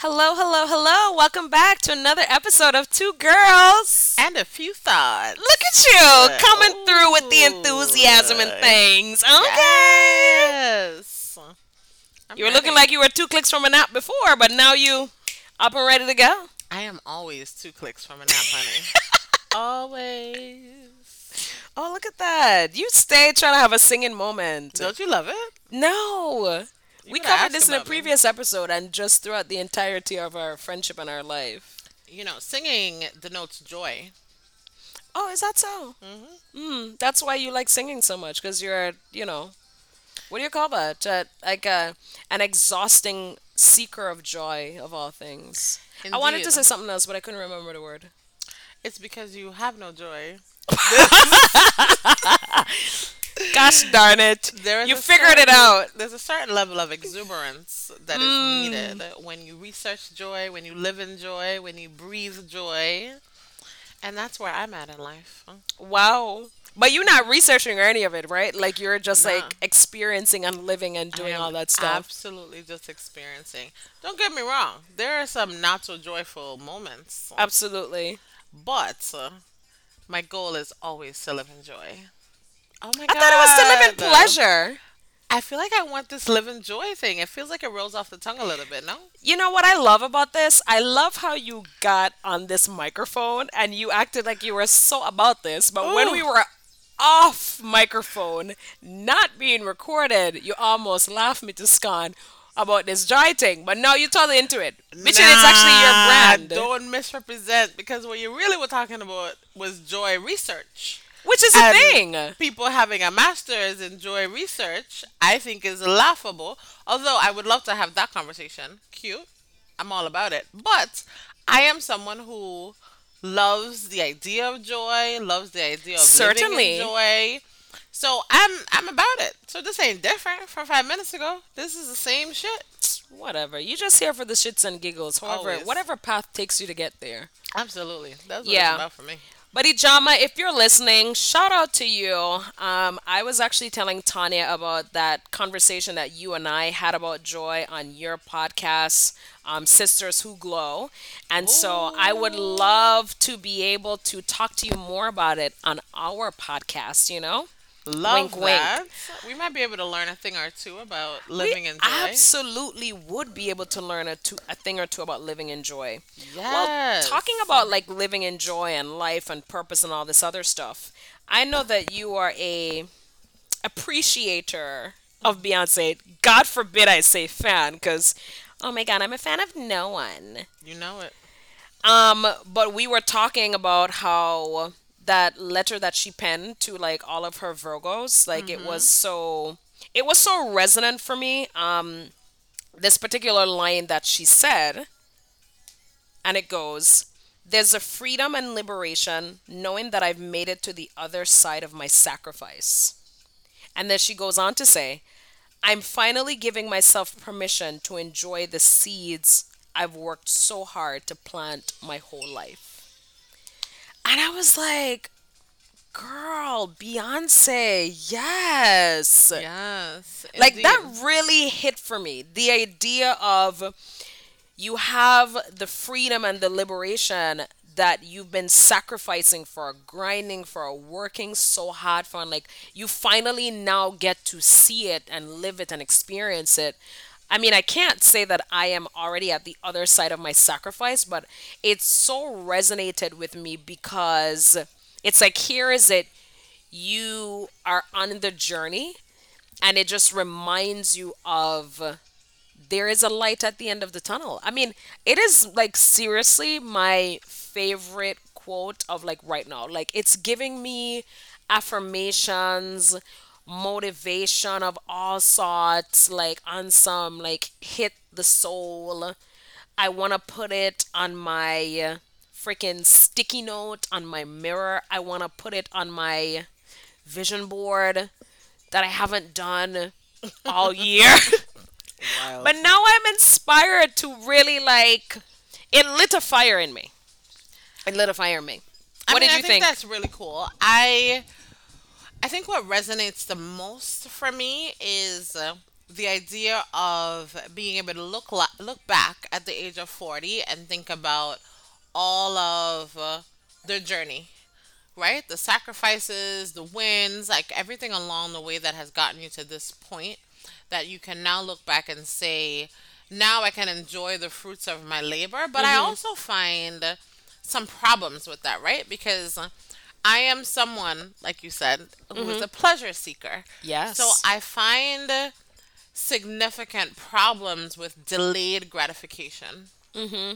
Hello, hello, hello. Welcome back to another episode of Two Girls. And a few thoughts. Look at you coming through with the enthusiasm and things. Okay. Yes. I'm You were looking like you were two clicks from a nap before, but now you up and ready to go. I am always two clicks from a nap, honey. always. Oh, look at that. You stay trying to have a singing moment. Don't you love it? No. You we covered this in a about me. previous episode and just throughout the entirety of our friendship and our life. You know, singing denotes joy. Oh, is that so? Mm-hmm. Mm, that's why you like singing so much because you're, you know, what do you call that? Uh, like a, an exhausting seeker of joy of all things. I wanted to say something else, but I couldn't remember the word. It's because you have no joy. Gosh darn it! There is You figured it out. There's a certain level of exuberance that is Mm. needed when you research joy, when you live in joy, when you breathe joy. And that's where I'm at in life. Wow. But you're not researching or any of it, right? Like you're just Nah. like experiencing and living and doing all that stuff. Absolutely just experiencing. Don't get me wrong. There are some not so joyful moments. Absolutely. But uh, my goal is always to live in joy. Oh my god! I thought it was to live in pleasure. I feel like I want this live joy thing. It feels like it rolls off the tongue a little bit, no? You know what I love about this? I love how you got on this microphone and you acted like you were so about this, but when we were off microphone, not being recorded, you almost laughed me to scorn about this joy thing. But now you're totally into it. Which is actually your brand. Don't misrepresent because what you really were talking about was joy research. Which is a thing. People having a master's in joy research, I think, is laughable. Although I would love to have that conversation. Cute. I'm all about it. But I am someone who loves the idea of joy, loves the idea of Certainly. joy. So I'm I'm about it. So this ain't different from five minutes ago. This is the same shit. Whatever. You just here for the shits and giggles. However, Always. whatever path takes you to get there. Absolutely. That's what Yeah. it's about for me. But Ijama, if you're listening, shout out to you. Um, I was actually telling Tanya about that conversation that you and I had about joy on your podcast, um, Sisters Who Glow. And so I would love to be able to talk to you more about it on our podcast, you know? Love Wink, wink. that. We might be able to learn a thing or two about living we in joy. absolutely would be able to learn a, two, a thing or two about living in joy. Yes. Well, talking about like living in joy and life and purpose and all this other stuff, I know that you are a appreciator of Beyonce. God forbid I say fan, because oh my god, I'm a fan of no one. You know it. Um, but we were talking about how that letter that she penned to like all of her Virgos, like it was so it was so resonant for me. Um, this particular line that she said, and it goes, "There's a freedom and liberation knowing that I've made it to the other side of my sacrifice." And then she goes on to say, I'm finally giving myself permission to enjoy the seeds I've worked so hard to plant my whole life. And I was like, girl, Beyonce, yes. Yes. Like that really hit for me. The idea of you have the freedom and the liberation that you've been sacrificing for, grinding for, working so hard for, and like you finally now get to see it and live it and experience it. I mean, I can't say that I am already at the other side of my sacrifice, but it so resonated with me because it's like, here is it. You are on the journey, and it just reminds you of there is a light at the end of the tunnel. I mean, it is like seriously my favorite quote of like right now. Like it's giving me affirmations, motivation of all sorts, like on some like hit the soul. I want to put it on my freaking sticky note on my mirror. I want to put it on my vision board that I haven't done all year. Wild. But now I'm inspired to really like it lit a fire in me. It lit a fire in me. I What mean, did I you think, think? that's really cool. I I think what resonates the most for me is uh, the idea of being able to look la- look back at the age of 40 and think about all of uh, their journey right the sacrifices the wins like everything along the way that has gotten you to this point that you can now look back and say now i can enjoy the fruits of my labor but i Mm-hmm. also find some problems with that right because i am someone like you said who is Mm-hmm. a pleasure seeker Yes. so i find significant problems with delayed gratification. Mm-hmm.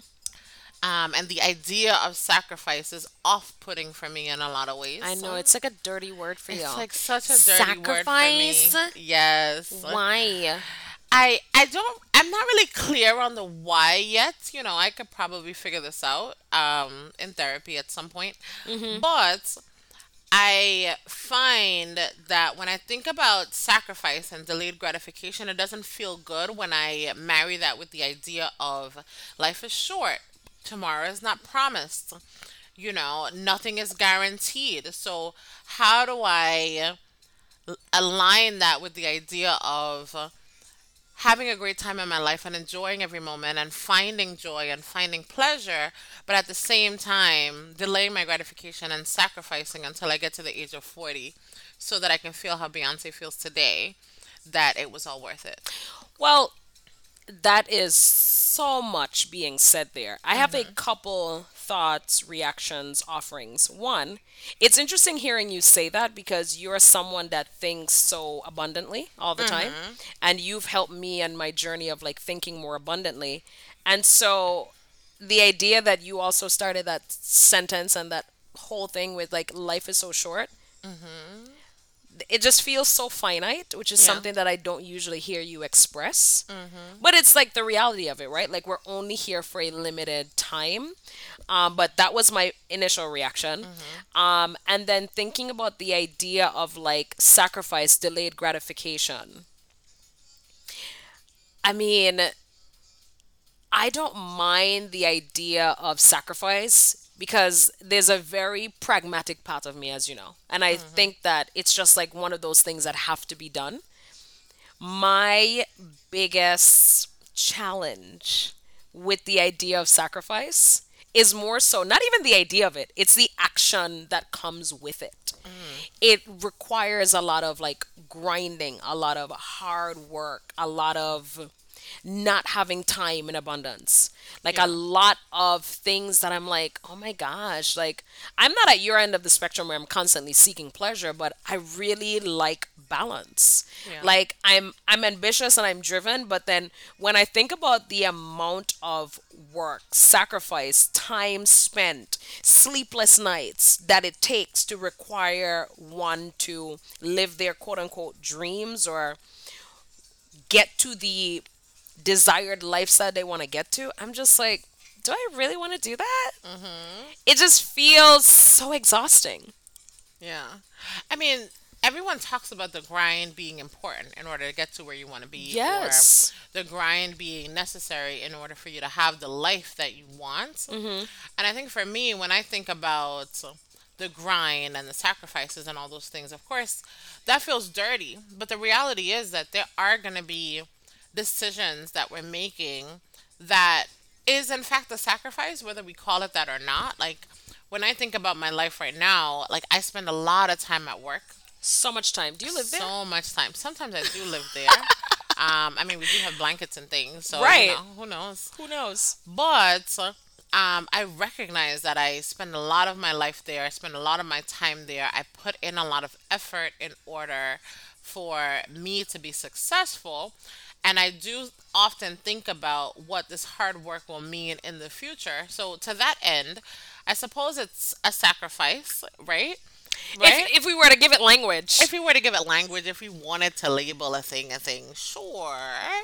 Um, and the idea of sacrifice is off putting for me in a lot of ways. I know it's like a dirty word for you. It's like such a dirty word for me. Sacrifice? Yes. Why? I I don't I'm not really clear on the why yet. You know, I could probably figure this out um in therapy at some point. But I find that when I think about sacrifice and delayed gratification, it doesn't feel good when I marry that with the idea of life is short, tomorrow is not promised, you know, nothing is guaranteed. So, how do I align that with the idea of having a great time in my life and enjoying every moment and finding joy and finding pleasure, but at the same time delaying my gratification and sacrificing until I get to the age of 40 so that I can feel how Beyonce feels today, that it was all worth it. Well, that is so much being said there. I have a mm-hmm. couple thoughts, reactions, offerings. One, it's interesting hearing you say that because you're someone that thinks so abundantly all the time. Mm-hmm. And you've helped me and my journey of like thinking more abundantly. And so the idea that you also started that sentence and that whole thing with like life is so short mm-hmm. It just feels so finite, which is Yeah. something that I don't usually hear you express. But it's like the reality of it, right? Like we're only here for a limited time. Um, but that was my initial reaction. Um, and then thinking about the idea of like sacrifice, delayed gratification. I mean, I don't mind the idea of sacrifice because there's a very pragmatic part of me, as you know. And I mm-hmm. think that it's just like one of those things that have to be done. My biggest challenge with the idea of sacrifice is more so not even the idea of it, it's the action that comes with it. Mm. It requires a lot of like grinding, a lot of hard work, a lot of not having time in abundance. Like Yeah. a lot of things that I'm like, oh my gosh, like I'm not at your end of the spectrum where I'm constantly seeking pleasure, but I really like balance. Yeah. Like I'm I'm ambitious and I'm driven, but then when I think about the amount of work, sacrifice, time spent, sleepless nights that it takes to require one to live their quote unquote dreams or get to the desired lifestyle they want to get to, I'm just like, do I really want to do that? It just feels so exhausting. Yeah. I mean, everyone talks about the grind being important in order to get to where you want to be. Yes. Or the grind being necessary in order for you to have the life that you want. Mm-hmm. And I think for me, when I think about the grind and the sacrifices and all those things, of course, that feels dirty. But the reality is that there are going to be decisions that we're making that is in fact a sacrifice whether we call it that or not like when i think about my life right now like i spend a lot of time at work So much time. Do you live there? so much time sometimes i do live there um i mean we do have blankets and things so Right. you know, who knows Who knows? but um, I recognize that I spend a lot of my life there. I spend a lot of my time there. I put in a lot of effort in order for me to be successful. And I do often think about what this hard work will mean in the future. So, to that end, I suppose it's a sacrifice, right? Right? If, if we were to give it language. if we were to give it language, if we wanted to label a thing a thing, sure,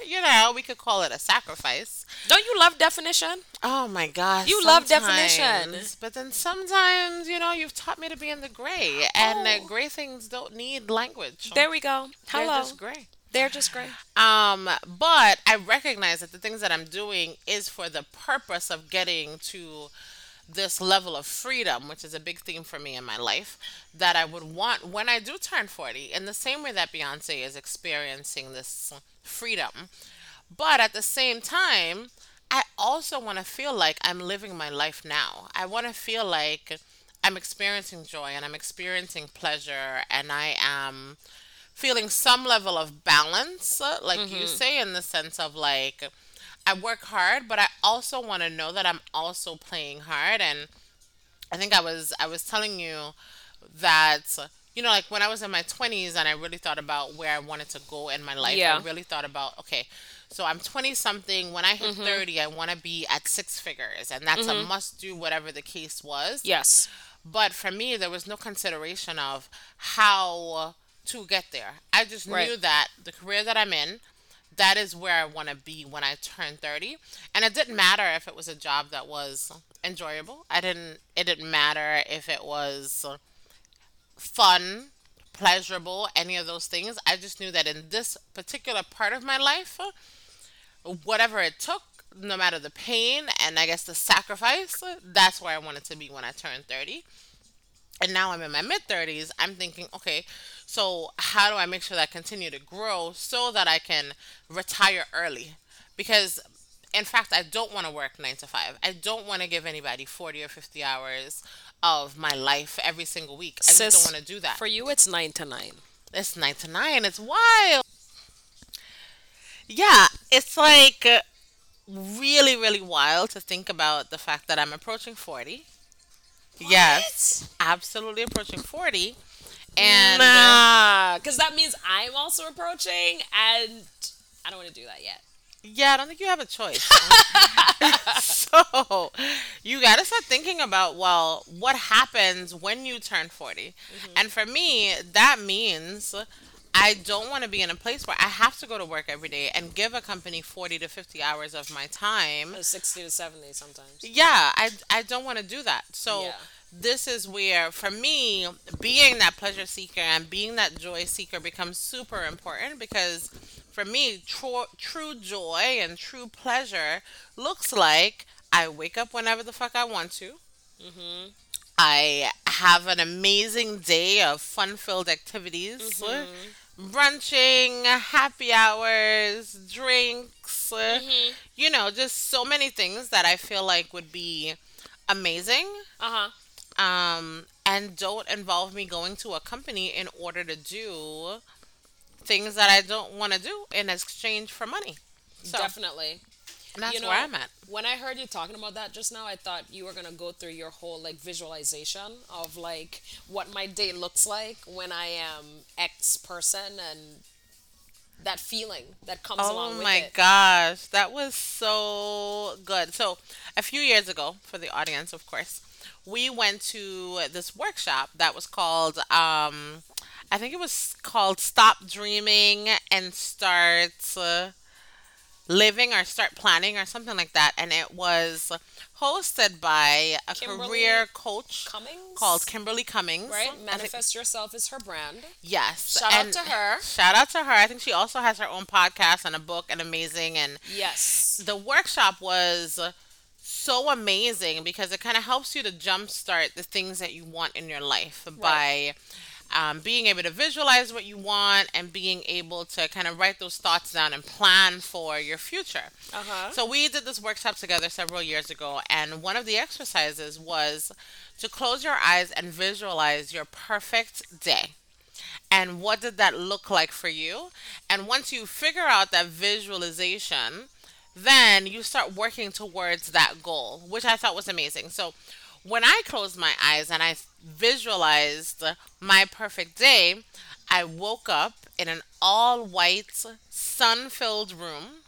you know, we could call it a sacrifice. Don't you love definition? Oh my gosh. You love definitions. But then sometimes, you know, you've taught me to be in the gray. And uh, Oh. gray things don't need language. There we go. They're Hello. just gray. They're just great. Um, but I recognize that the things that I'm doing is for the purpose of getting to this level of freedom, which is a big theme for me in my life, that I would want when I do turn 40, in the same way that Beyonce is experiencing this freedom. But at the same time, I also want to feel like I'm living my life now. I want to feel like I'm experiencing joy and I'm experiencing pleasure and I am feeling some level of balance, uh, like you mm-hmm. say, in the sense of like, I work hard, but I also want to know that I'm also playing hard. And I think I was I was telling you that you know like when I was in my 20s and I really thought about where I wanted to go in my life. Yeah. I really thought about okay, so I'm 20 something. When I hit mm-hmm. 30, I want to be at six figures, and that's a mm-hmm. must do, whatever the case was. Yes. But for me, there was no consideration of how to get there. I just Right. knew that the career that I'm in, that is where I want to be when I turn 30. And it didn't matter if it was a job that was enjoyable. I didn't it didn't matter if it was fun, pleasurable, any of those things. I just knew that in this particular part of my life, whatever it took, no matter the pain and I guess the sacrifice, that's where I wanted to be when I turned 30 and now I'm in my mid 30s, I'm thinking, okay, so how do I make sure that I continue to grow so that I can retire early? Because in fact, I don't want to work 9 to 5. I don't want to give anybody 40 or 50 hours of my life every single week. I just don't want to do that. for you, it's nine to nine. It's 9 to 9. It's wild. Yeah, it's like uh, really, really wild to think about the fact that I'm approaching 40. Yes, absolutely approaching 40. And uh, Nah, because that means I'm also approaching, and I don't want to do that yet. Yeah, I don't think you have a choice. so you got to start thinking about, well, what happens when you turn 40? And for me, that means I don't want to be in a place where I have to go to work every day and give a company 40 to 50 hours of my time. Uh, Sixty to seventy sometimes. Yeah, I, I don't want to do that. So Yeah. this is where, for me, being that pleasure seeker and being that joy seeker becomes super important because for me, true, true joy and true pleasure looks like I wake up whenever the fuck I want to. Mm-hmm. I have an amazing day of fun filled activities. Brunching, happy hours, drinks, Mm-hmm. you know, just so many things that I feel like would be amazing Uh huh. um, and don't involve me going to a company in order to do things that I don't want to do in exchange for money. So Definitely. And that's you know, where I'm at. when I heard you talking about that just now, I thought you were gonna go through your whole like visualization of like what my day looks like when I am X person and that feeling that comes along Oh my gosh, that was so good. So, a few years ago, for the audience, of course, we went to this workshop that was called, um, I think it was called Stop Dreaming and Start uh, Living or Start Planning or something like that. And it was hosted by a Kimberly career coach Cummings called Kimberly Cummings. right? I think- Manifest yourself is her brand. Yes. Shout out to her. Shout out to her. I think she also has her own podcast and a book and amazing and Yes. the workshop was so amazing because it kind of helps you to jumpstart the things that you want in your life by um, being able to visualize what you want and being able to kind of write those thoughts down and plan for your future. Uh huh. So we did this workshop together several years ago, and one of the exercises was to close your eyes and visualize your perfect day. And what did that look like for you? And once you figure out that visualization, then you start working towards that goal, which I thought was amazing. So when I closed my eyes and I visualized my perfect day, I woke up in an all white, sun filled room.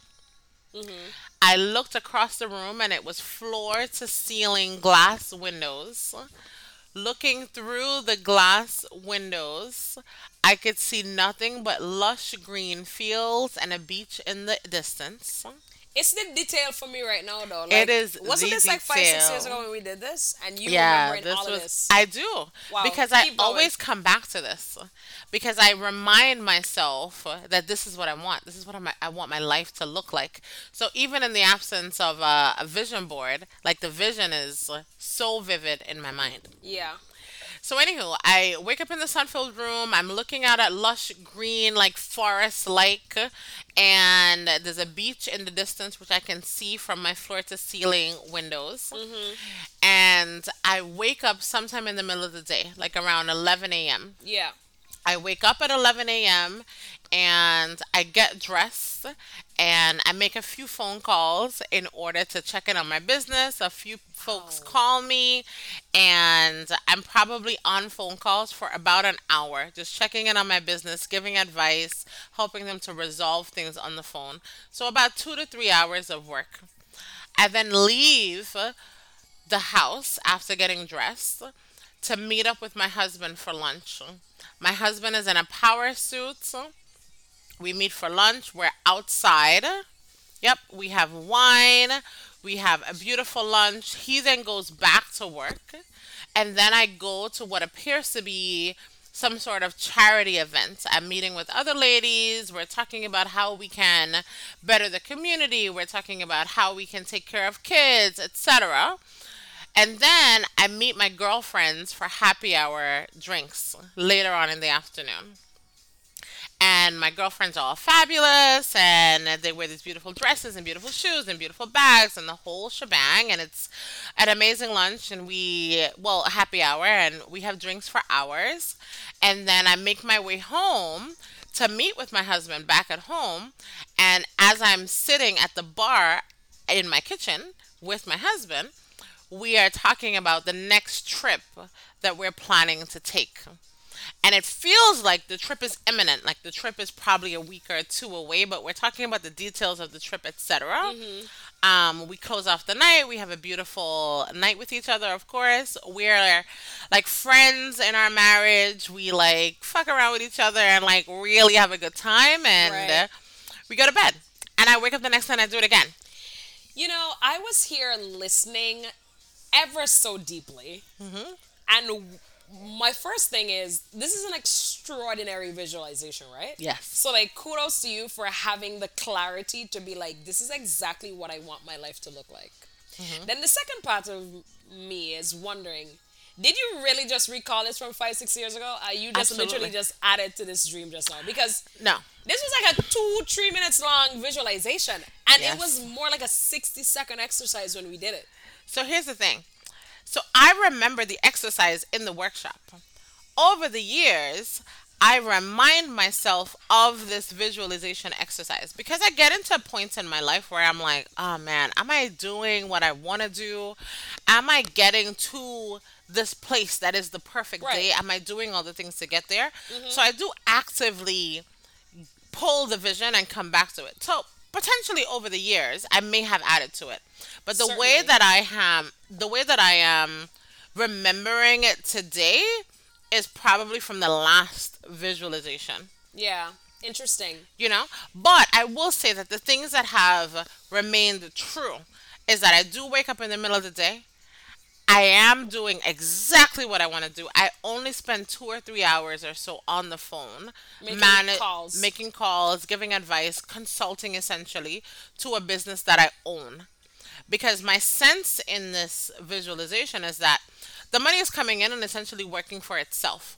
Mm-hmm. I looked across the room and it was floor to ceiling glass windows. Looking through the glass windows, I could see nothing but lush green fields and a beach in the distance. It's the detail for me right now, though. It Like, is wasn't this like five, six years ago when we did this? And you Yeah, remembering all of was this? I do Wow, because I going. always come back to this because I remind myself that this is what I want. This is what I'm, I want my life to look like. So even in the absence of a, a vision board, like the vision is so vivid in my mind. Yeah. So anywho, I wake up in the sun-filled room. I'm looking out at lush green, like forest like, and there's a beach in the distance which I can see from my floor to ceiling windows. Mm-hmm. And I wake up sometime in the middle of the day, like around 11 a.m. Yeah. I wake up at 11 a.m. and I get dressed and I make a few phone calls in order to check in on my business. A few folks Oh. call me and I'm probably on phone calls for about an hour, just checking in on my business, giving advice, helping them to resolve things on the phone. So about two to three hours of work. I then leave the house after getting dressed to meet up with my husband for lunch. My husband is in a power suit. We meet for lunch. We're outside. Yep, we have wine. We have a beautiful lunch. He then goes back to work. And then I go to what appears to be some sort of charity event. I'm meeting with other ladies. We're talking about how we can better the community. We're talking about how we can take care of kids, etc. And then I meet my girlfriends for happy hour drinks later on in the afternoon. And my girlfriends are all fabulous and they wear these beautiful dresses and beautiful shoes and beautiful bags and the whole shebang. And it's an amazing lunch and we, well, happy hour and we have drinks for hours. And then I make my way home to meet with my husband back at home. And as I'm sitting at the bar in my kitchen with my husband, we are talking about the next trip that we're planning to take. And it feels like the trip is imminent, like the trip is probably a week or two away, but we're talking about the details of the trip, etc. Um, we close off the night. We have a beautiful night with each other, of course. We're like friends in our marriage. We like fuck around with each other and like really have a good time. And Right. we go to bed. And I wake up the next night and I do it again. You know, I was here listening ever so deeply. Mm-hmm. And my first thing is this is an extraordinary visualization, right? Yes. So, like, kudos to you for having the clarity to be like, this is exactly what I want my life to look like. Mm-hmm. Then the second part of me is wondering, did you really just recall this from five, six years ago? Are you just Absolutely. literally just added to this dream just now? Because No. this was like a two, three minutes long visualization. And Yes. it was more like a 60 second exercise when we did it. So here's the thing. So I remember the exercise in the workshop. Over the years, I remind myself of this visualization exercise because I get into points in my life where I'm like, oh man, am I doing what I want to do? Am I getting to this place that is the perfect Right. day? Am I doing all the things to get there? Mm-hmm. So I do actively pull the vision and come back to it. So potentially over the years, I may have added to it. But the way that I am, the way that I am remembering it today is probably from the last visualization. Yeah. Interesting. You know, but I will say that the things that have remained true is that I do wake up in the middle of the day. I am doing exactly what I want to do. I only spend two or three hours or so on the phone, Making calls. making calls, giving advice, consulting essentially to a business that I own. Because my sense in this visualization is that the money is coming in and essentially working for itself.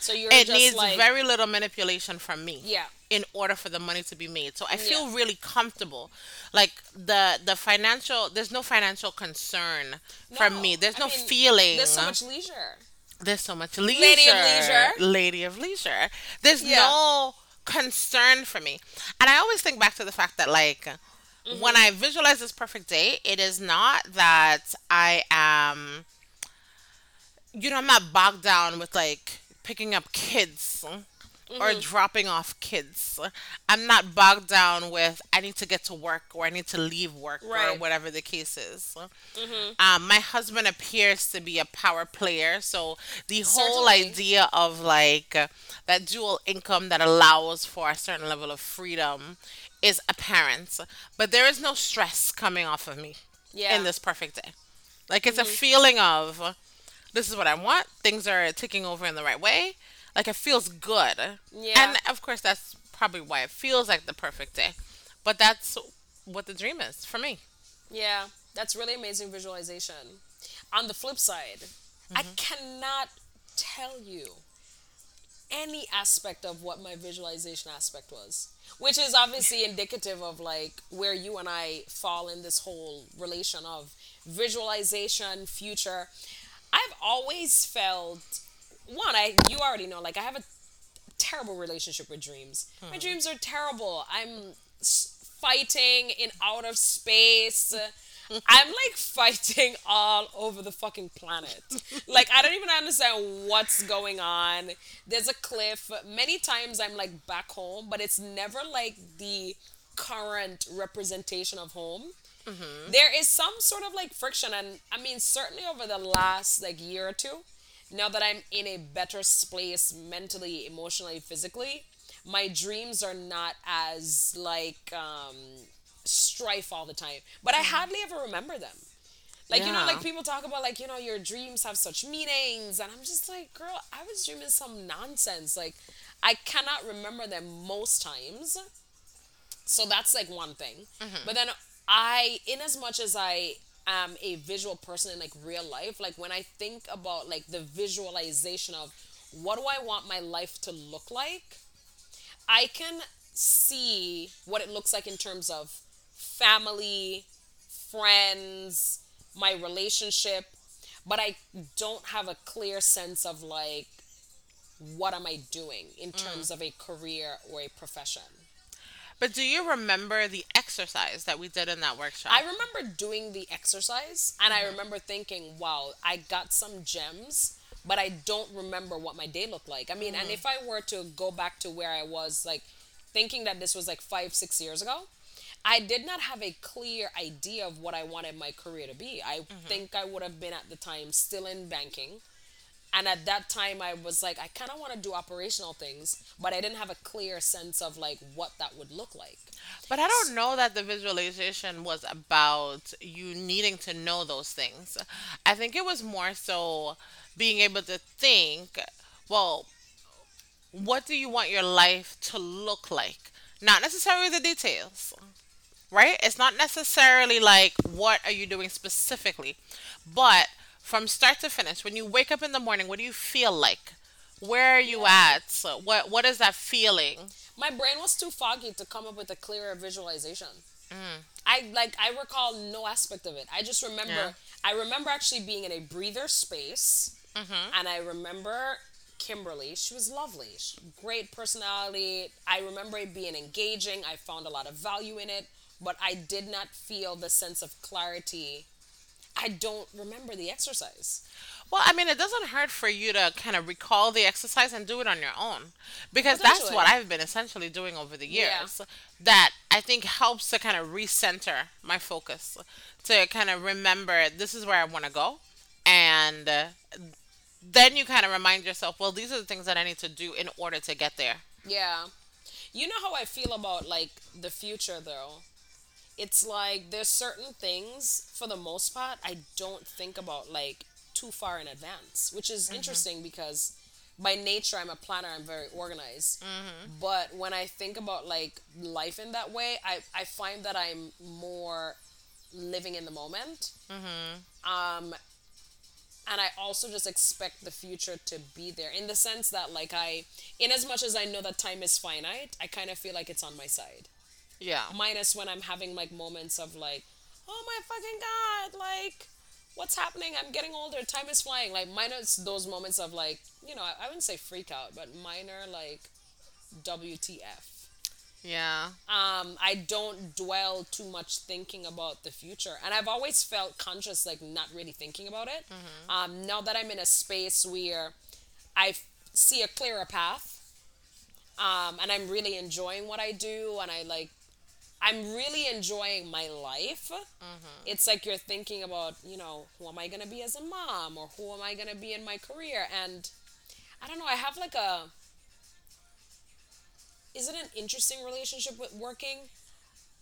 So you're It needs like, very little manipulation from me yeah. in order for the money to be made. So I feel Yeah. really comfortable. Like the the financial there's no financial concern from me. There's I no mean, feeling. There's so much leisure. There's so much leisure. Lady of leisure. Lady of leisure. There's Yeah. no concern for me. And I always think back to the fact that like Mm-hmm. when I visualize this perfect day, it is not that I am you know, I'm not bogged down with like picking up kids or dropping off kids. I'm not bogged down with I need to get to work or I need to leave work or whatever the case is. Um, my husband appears to be a power player, so the whole idea of like uh, that dual income that allows for a certain level of freedom is apparent, but there is no stress coming off of me in this perfect day. Like it's a feeling of this is what I want. Things are ticking over in the right way. Like it feels good. Yeah. And of course that's probably why it feels like the perfect day. But that's what the dream is for me. Yeah, that's really amazing visualization. On the flip side, I mm-hmm. cannot tell you any aspect of what my visualization aspect was, which is obviously indicative of like where you and I fall in this whole relation of visualization, future. I've always felt one, I you already know like I have a terrible relationship with dreams. My hmm. dreams are terrible. I'm fighting in outer space. I'm like fighting all over the fucking planet. Like I don't even understand what's going on. There's a cliff. Many times I'm like back home, but it's never like the current representation of home. Mm-hmm. There is some sort of like friction and I mean certainly over the last like year or two, now that I'm in a better space mentally, emotionally, physically, my dreams are not as like um strife all the time. But I mm-hmm. hardly ever remember them. Like you know, like people talk about like, you know, your dreams have such meanings and I'm just like, girl, I was dreaming some nonsense. Like I cannot remember them most times. So that's like one thing. Mm-hmm. But then I, in as much as I am a visual person in like real life, like when I think about like the visualization of what do I want my life to look like, I can see what it looks like in terms of family, friends, my relationship, but I don't have a clear sense of like what am I doing in mm. terms of a career or a profession. But do you remember the exercise that we did in that workshop? I remember doing the exercise and I mm-hmm. remember thinking, wow, I got some gems, but I don't remember what my day looked like. I mean, and mm-hmm. if I were to go back to where I was, like thinking that this was like five, six years ago, I did not have a clear idea of what I wanted my career to be. I mm-hmm. think I would have been at the time still in banking. And at that time, I was like, I kind of want to do operational things, but I didn't have a clear sense of like what that would look like. But I don't know that the visualization was about you needing to know those things. I think it was more so being able to think, well, what do you want your life to look like? Not necessarily the details, right? It's not necessarily like what are you doing specifically, but from start to finish, when you wake up in the morning, what do you feel like? Where are you at? So what what is that feeling? my brain was too foggy to come up with a clearer visualization. Mm. I like I recall no aspect of it. I just remember Yeah. I remember actually being in a breather space, mm-hmm. and I remember Kimberly. She was lovely, She- great personality. I remember it being engaging. I found a lot of value in it, but I did not feel the sense of clarity. I don't remember the exercise. Well, I mean, it doesn't hurt for you to kind of recall the exercise and do it on your own because that's what I've been essentially doing over the Yeah. years. That I think helps to kind of recenter my focus, to kind of remember this is where I want to go. And uh, then you kind of remind yourself, well, these are the things that I need to do in order to get there. Yeah. You know how I feel about like the future though? It's like there's certain things for the most part I don't think about like too far in advance, which is mm-hmm. interesting because by nature I'm a planner, I'm very organized. Mm-hmm. But when I think about like life in that way, I, I find that I'm more living in the moment. Mm-hmm. Um and I also just expect the future to be there in the sense that like I in as much as I know that time is finite, I kind of feel like it's on my side. Yeah. Minus when I'm having like moments of like, oh my fucking god, like what's happening? I'm getting older, time is flying. Like minus those moments of like, you know, I, I wouldn't say freak out, but minor like WTF. Yeah. Um, I don't dwell too much thinking about the future, and I've always felt conscious, like not really thinking about it. Um, now that I'm in a space where I f- see a clearer path, um, and I'm really enjoying what I do, and I like, I'm really enjoying my life. Mm-hmm. It's like you're thinking about, you know, who am I gonna be as a mom, or who am I gonna be in my career, and I don't know. I have like a is it an interesting relationship with working?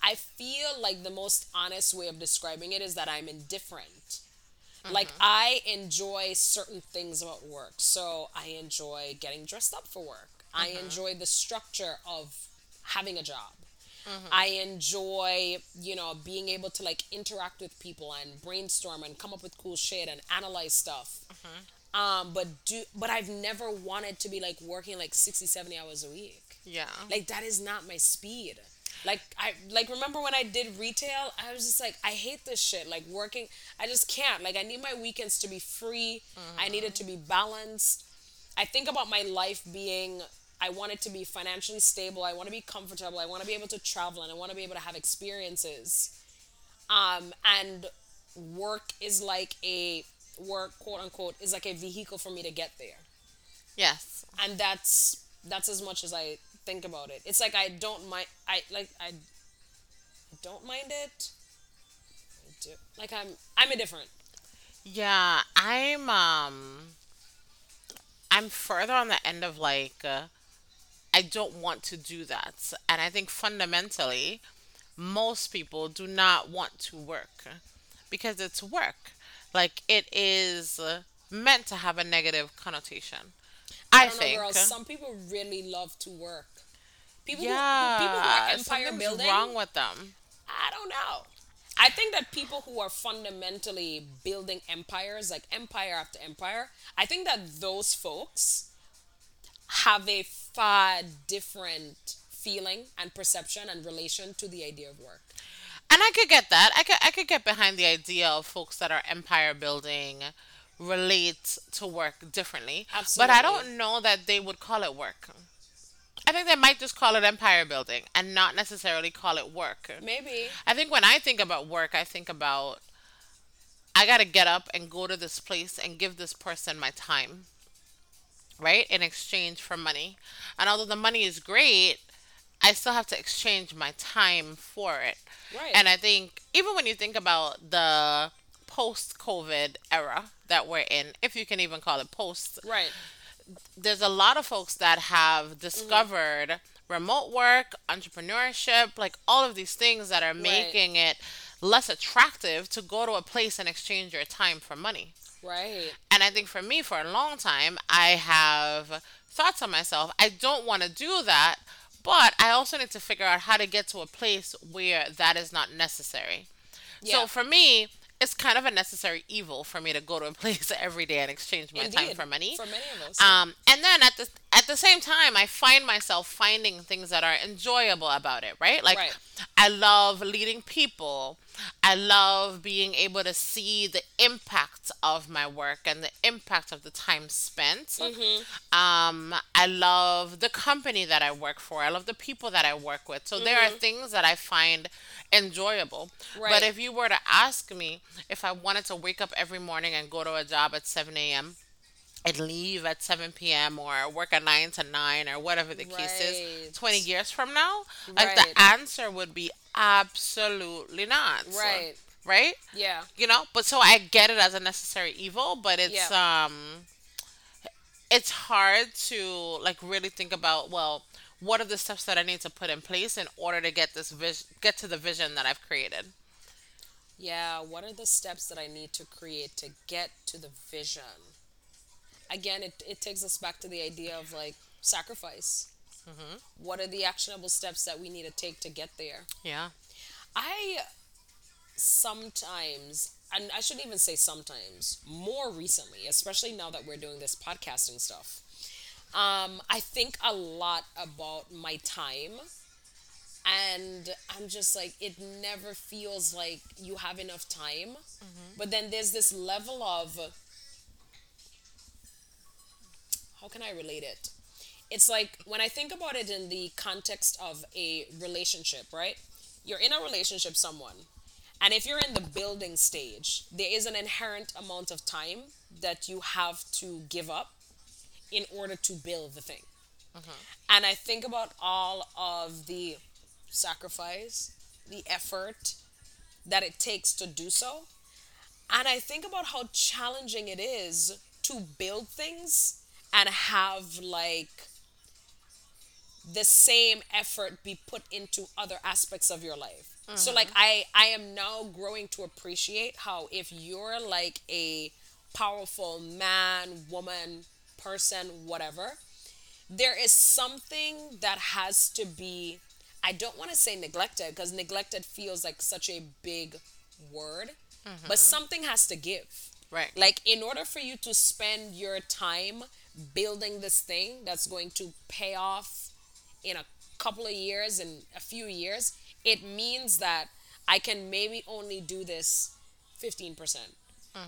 I feel like the most honest way of describing it is that I'm indifferent. Mm-hmm. Like I enjoy certain things about work. So I enjoy getting dressed up for work. I mm-hmm. enjoy the structure of having a job. Mm-hmm. I enjoy, you know, being able to like interact with people and brainstorm and come up with cool shit and analyze stuff. Mm-hmm. Um, but do but I've never wanted to be like working like 60, 70 hours a week. Yeah. Like that is not my speed. Like I like remember when I did retail, I was just like I hate this shit. Like working, I just can't. Like I need my weekends to be free. I need it mm-hmm. to be balanced. I think about my life being I want it to be financially stable. I want to be comfortable. I want to be able to travel and I want to be able to have experiences. Um and work is like a work quote unquote is like a vehicle for me to get there yes. and that's that's as much as I think about it. It's like I don't mind. I like I don't mind it. I do. Like I'm I'm indifferent. Yeah, I'm um I'm further on the end of like uh, I don't want to do that. And I think fundamentally most people do not want to work because it's work. Like it is meant to have a negative connotation. I I don't know, think. girls. Some people really love to work. People who, who people who are empire building. wrong with them. I don't know. I think that people who are fundamentally building empires, like empire after empire, I think that those folks have a far different feeling and perception and relation to the idea of work. And I could get that. I could I could get behind the idea of folks that are empire building relate to work differently. Absolutely. But I don't know that they would call it work. I think they might just call it empire building and not necessarily call it work. Maybe. I think when I think about work, I think about I got to get up and go to this place and give this person my time, right? In exchange for money. And although the money is great, I still have to exchange my time for it. Right. And I think even when you think about the post COVID era that we're in, if you can even call it post, Right. there's a lot of folks that have mm. discovered remote work, entrepreneurship, like all of these things that are making it less attractive to go to a place and exchange your time for money. Right. And I think for me, for a long time, I have thought to myself, I don't want to do that, but I also need to figure out how to get to a place where that is not necessary. Yeah. So for me, it's kind of a necessary evil for me to go to a place every day and exchange my time for money. For many of us. Um, and then at the at the same time, I find myself finding things that are enjoyable about it. Right, like Right. I love leading people. I love being able to see the impact of my work and the impact of the time spent. Mm-hmm. Um, I love the company that I work for. I love the people that I work with. So there are things that I find enjoyable. But Mm-hmm. If you were to ask me if I wanted to wake up every morning and go to a job at 7 a.m., and leave at 7 p.m. or work at 9 to 9 or whatever the case is 20 years from now, like Right. the answer would be absolutely not. Right. Right? Yeah. You know, but so I get it as a necessary evil, but it's um it's hard to like really think about well, what are the steps that I need to put in place in order to get this vis- get to the vision that I've created? Yeah. What are the steps that I need to create to get to the vision? Again, it, it takes us back to the idea of like sacrifice. What are the actionable steps that we need to take to get there? Yeah. I sometimes, and I shouldn't even say sometimes, more recently, especially now that we're doing this podcasting stuff, um, I think a lot about my time. And I'm just like, it never feels like you have enough time. But then there's this level of, how can I relate it? It's like when I think about it in the context of a relationship, right? You're in a relationship someone, and if you're in the building stage, there is an inherent amount of time that you have to give up in order to build the thing. Mm-hmm. And I think about all of the sacrifice, the effort that it takes to do so. And I think about how challenging it is to build things and have like the same effort be put into other aspects of your life. So like mm-hmm. I I am now growing to appreciate how if you're like a powerful man, woman, person, whatever, there is something that has to be I don't want to say neglected because neglected feels like such a big word, but mm-hmm. something has to give. Right. Like in order for you to spend your time building this thing that's going to pay off in a couple of years and a few years, it means that I can maybe only do this 15%,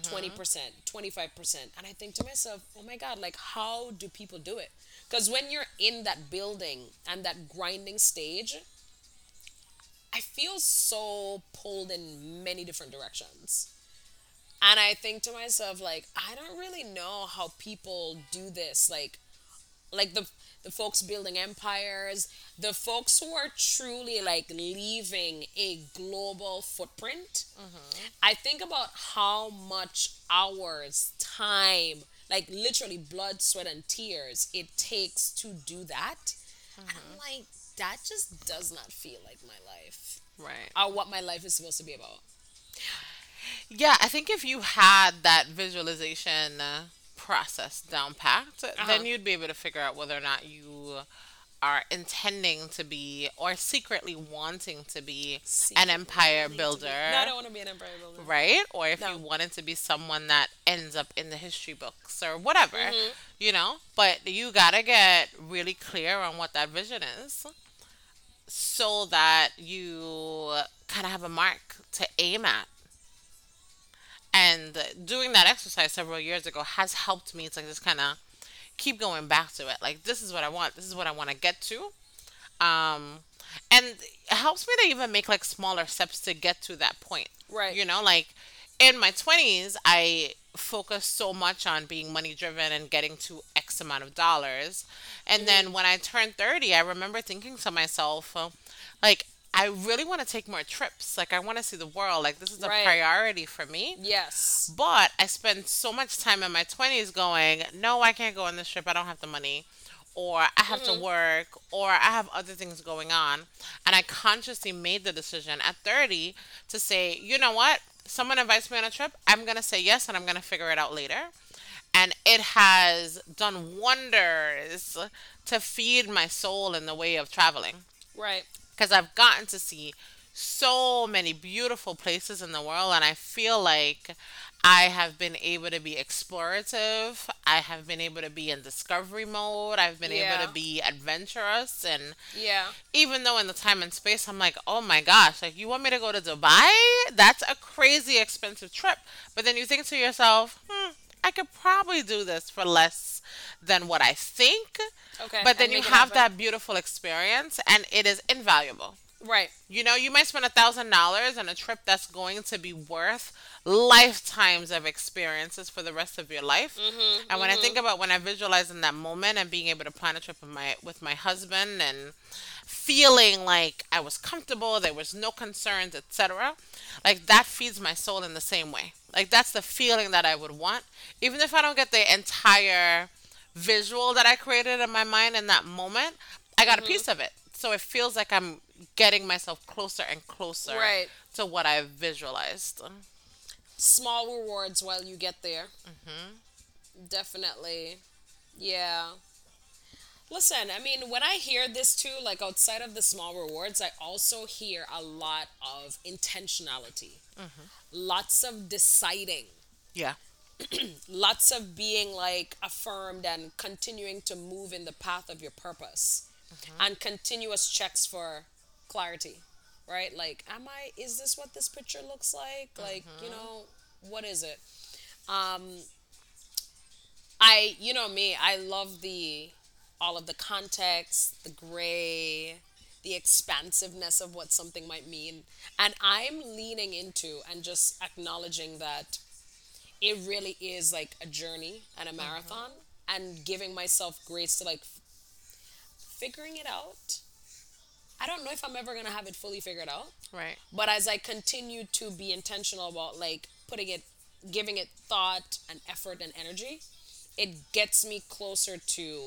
20%, 25%. And I think to myself, oh my God, like how do people do it? Because when you're in that building and that grinding stage, I feel so pulled in many different directions. And I think to myself, like, I don't really know how people do this. Like, like the the folks building empires, the folks who are truly like leaving a global footprint. Mm-hmm. I think about how much hours, time, like literally blood, sweat, and tears it takes to do that. And I'm mm-hmm. like, that just does not feel like my life Right. or what my life is supposed to be about. Yeah, I think if you had that visualization uh, process down packed, Uh-huh. then you'd be able to figure out whether or not you are intending to be or secretly wanting to be an empire be- builder. No, I don't want to be an empire builder. right? Or if No. you wanted to be someone that ends up in the history books or whatever, Mm-hmm. you know? But you gotta get really clear on what that vision is so that you kind of have a mark to aim at. And doing that exercise several years ago has helped me to just kind of keep going back to it. Like, this is what I want, this is what I want to get to. Um and it helps me to even make like smaller steps to get to that point. Right. you know like in my 20s i focused so much on being money driven and getting to x amount of dollars. And then when i turned 30 i remember thinking to myself like i really want to take more trips like i want to see the world like this is a Right. priority for me Yes. but I spent so much time in my 20s going, no, I can't go on this trip. I don't have the money. Or I have to mm-hmm. work. Or I have other things going on. And I consciously made the decision at 30 to say, you know what? Someone invites me on a trip. I'm going to say yes and I'm going to figure it out later. And it has done wonders to feed my soul in the way of traveling Right. Because I've gotten to see so many beautiful places in the world, and I feel like I have been able to be explorative. I have been able to be in discovery mode. I've been able to be adventurous, and Yeah. even though in the time and space I'm like, oh my gosh, like you want me to go to Dubai? That's a crazy expensive trip. But then you think to yourself, hmm, I could probably do this for less than what I think. Okay. But then you have that beautiful experience, and it is invaluable. Right. You know, you might spend a thousand dollars on a trip that's going to be worth lifetimes of experiences for the rest of your life. Mm-hmm, and when I think about when I visualize in that moment and being able to plan a trip with my with my husband and feeling like I was comfortable, there was no concerns, etc. Like that feeds my soul in the same way. Like that's the feeling that I would want, even if I don't get the entire visual that I created in my mind in that moment. I got a piece of it, so it feels like I'm getting myself closer and closer Right. to what I visualized. Small rewards while you get there. Mm-hmm. Definitely. Yeah. Listen, I mean, when I hear this too, like outside of the small rewards, I also hear a lot of intentionality. Lots of deciding. Yeah. Lots of being like affirmed and continuing to move in the path of your purpose. And continuous checks for clarity. Right? Like, am I, is this what this picture looks like? Like, you know, what is it? Um, I, you know me, I love the all of the context, the gray, the expansiveness of what something might mean. And I'm leaning into and just acknowledging that it really is like a journey and a marathon and giving myself grace to like f- figuring it out. I don't know if I'm ever going to have it fully figured out. Right. But as I continue to be intentional about like putting it, giving it thought and effort and energy, it gets me closer to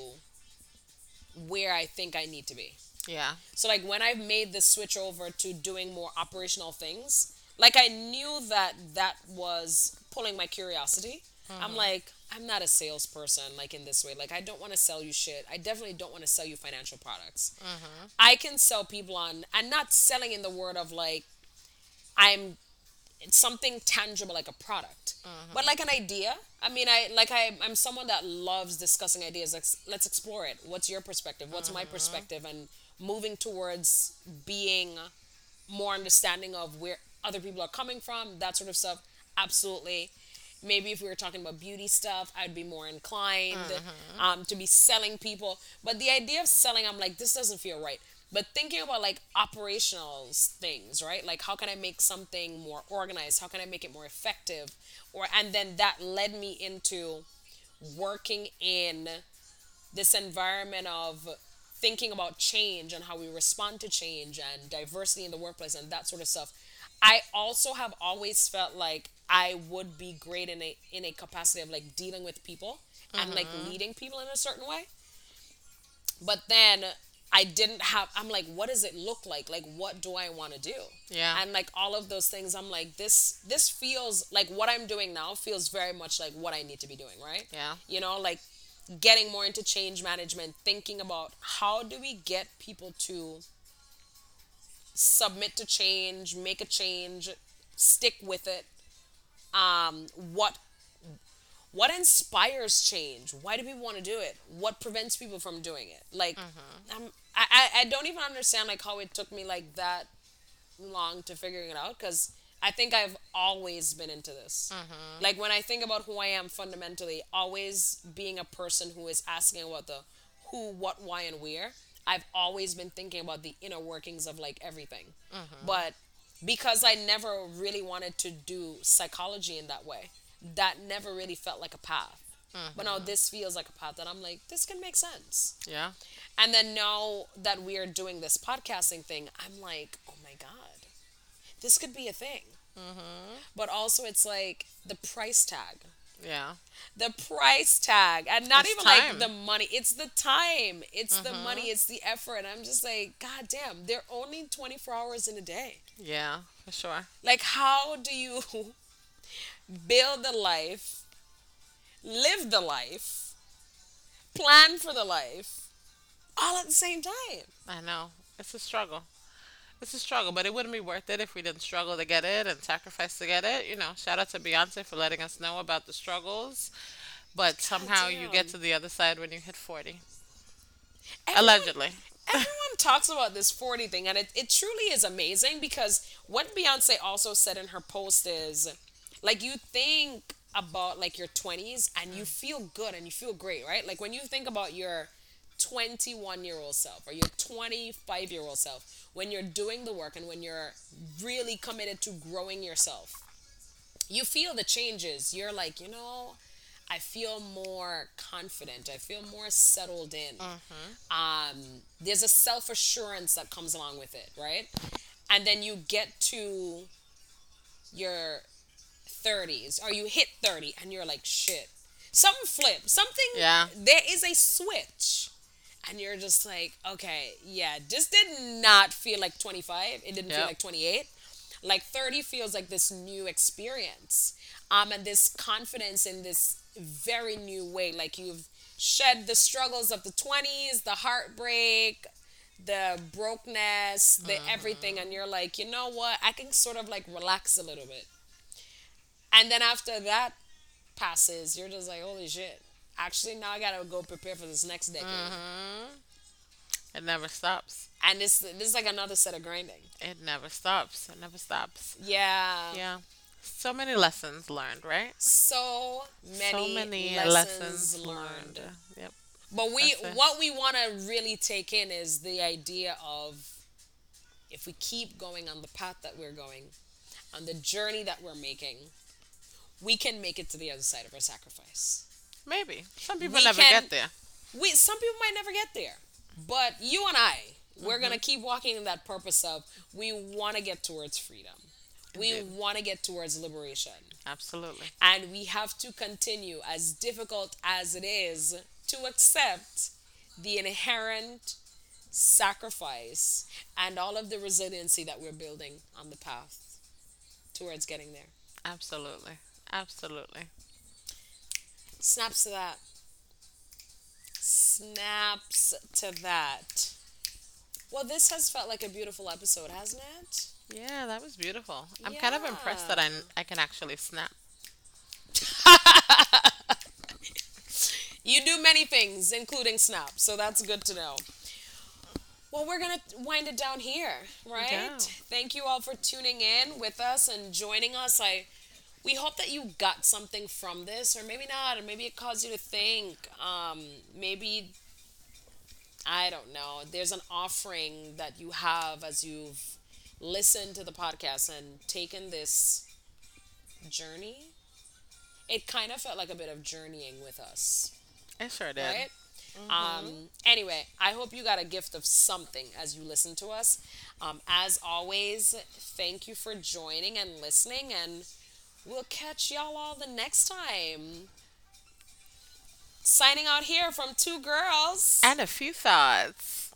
where I think I need to be. Yeah. So like when I've made the switch over to doing more operational things, like I knew that that was pulling my curiosity. I'm mm-hmm. like, I'm not a salesperson like in this way. Like I don't want to sell you shit. I definitely don't want to sell you financial products. Mm-hmm. I can sell people on and not selling in the word of like I'm something tangible like a product. Mm-hmm. But like an idea? I mean i like I, i'm someone that loves discussing ideas. Like let's explore it. What's your perspective? What's my perspective? And moving towards being more understanding of where other people are coming from that sort of stuff. Absolutely maybe if we were talking about beauty stuff i'd be more inclined um, to be selling people. But the idea of selling i'm like this doesn't feel right. But thinking about like operational things right? Like how can i make something more organized? How can i make it more effective? Or and then that led me into working in this environment of thinking about change and how we respond to change and diversity in the workplace and that sort of stuff. I also have always felt like i would be great in a in a capacity of like dealing with people and like mm-hmm. leading people in a certain way. But then I didn't have I'm like what does it look like? Like what do I want to do? Yeah. and like all of those things I'm like this this feels like what I'm doing now feels very much like what I need to be doing right? Yeah. you know like getting more into change management thinking about how do we get people to submit to change make a change stick with it um what what inspires change? Why do people want to do it? What prevents people from doing it? Like I'm, I, I i don't even understand like how it took me like that long to figuring it out because i think i've always been into this. Mm-hmm. Like when i think about who i am fundamentally always being a person who is asking about the who what why and where i've always been thinking about the inner workings of like everything. Mm-hmm. But because i never really wanted to do psychology in that way that never really felt like a path but now mm-hmm. this feels like a path that i'm like this can make sense Yeah. and then now that we're doing this podcasting thing, I'm like, oh my God, this could be a thing. Mm-hmm. But also, it's like the price tag. Yeah. The price tag. And not It's even time. like the money, it's the time, it's the money, mm-hmm. it's the effort. And I'm just like, God damn, they're only 24 hours in a day. Yeah. For sure. Like, how do you build the life, live the life, plan for the life, all at the same time? I know. It's a struggle. It's a struggle, but it wouldn't be worth it if we didn't struggle to get it and sacrifice to get it. You know, shout out to Beyonce for letting us know about the struggles. But somehow you get to the other side when you hit 40. Everyone- Allegedly. everyone talks about this 40 thing and it, it truly is amazing because what beyonce also said in her post is like you think about like your 20s and you mm. feel good and you feel great right like when you think about your 21 year old self or your 25 year old self when you're doing the work and when you're really committed to growing yourself you feel the changes you're like you know i feel more confident i feel more settled in um, there's a self assurance that comes along with it, right? And then you get to your 30s or you hit 30 and you're like, shit. Something flipped. Something, Yeah. there is a switch. And you're just like, okay, yeah, this did not feel like 25. It didn't feel like 28. Like 30 feels like this new experience. Um, and this confidence in this very new way. Like you've shed the struggles of the 20s, the heartbreak, the brokenness, the everything, and you're like, you know what? I can sort of like relax a little bit. And then after that passes, you're just like, holy shit. Actually, now I gotta go prepare for this next decade. Mm-hmm. It never stops. And this this is like another set of grinding. It never stops. It never stops. Yeah. Yeah. So many lessons learned, right? So many, so many lessons, lessons, learned. learned. Yep. But we what we want to really take in is the idea of if we keep going on the path that we're going, on the journey that we're making, we can make it to the other side of our sacrifice. Maybe. Some people We never can- get there. We some people might never get there, but you and I, we're Mm-hmm. gonna keep walking in that purpose of we want to get towards freedom. We want to get towards liberation. Absolutely. And we have to continue, as difficult as it is, to accept the inherent sacrifice and all of the resiliency that we're building on the path towards getting there. Absolutely. Absolutely. Snaps to that. Snaps to that. Well, this has felt like a beautiful episode, hasn't it? Yeah, that was beautiful. I'm kind of impressed that I, I can actually snap. You do many things, including snap, so that's good to know. Well, we're going to wind it down here, right? Yeah. Thank you all for tuning in with us and joining us. I we hope that you got something from this or maybe not or maybe it caused you to think um, maybe i don't know there's an offering that you have as you've listened to the podcast and taken this journey it kind of felt like a bit of journeying with us It sure did. right? Um, anyway, I hope you got a gift of something as you listen to us. Um, as always, thank you for joining and listening, and we'll catch y'all all the next time. Signing out here from two girls. And a few thoughts.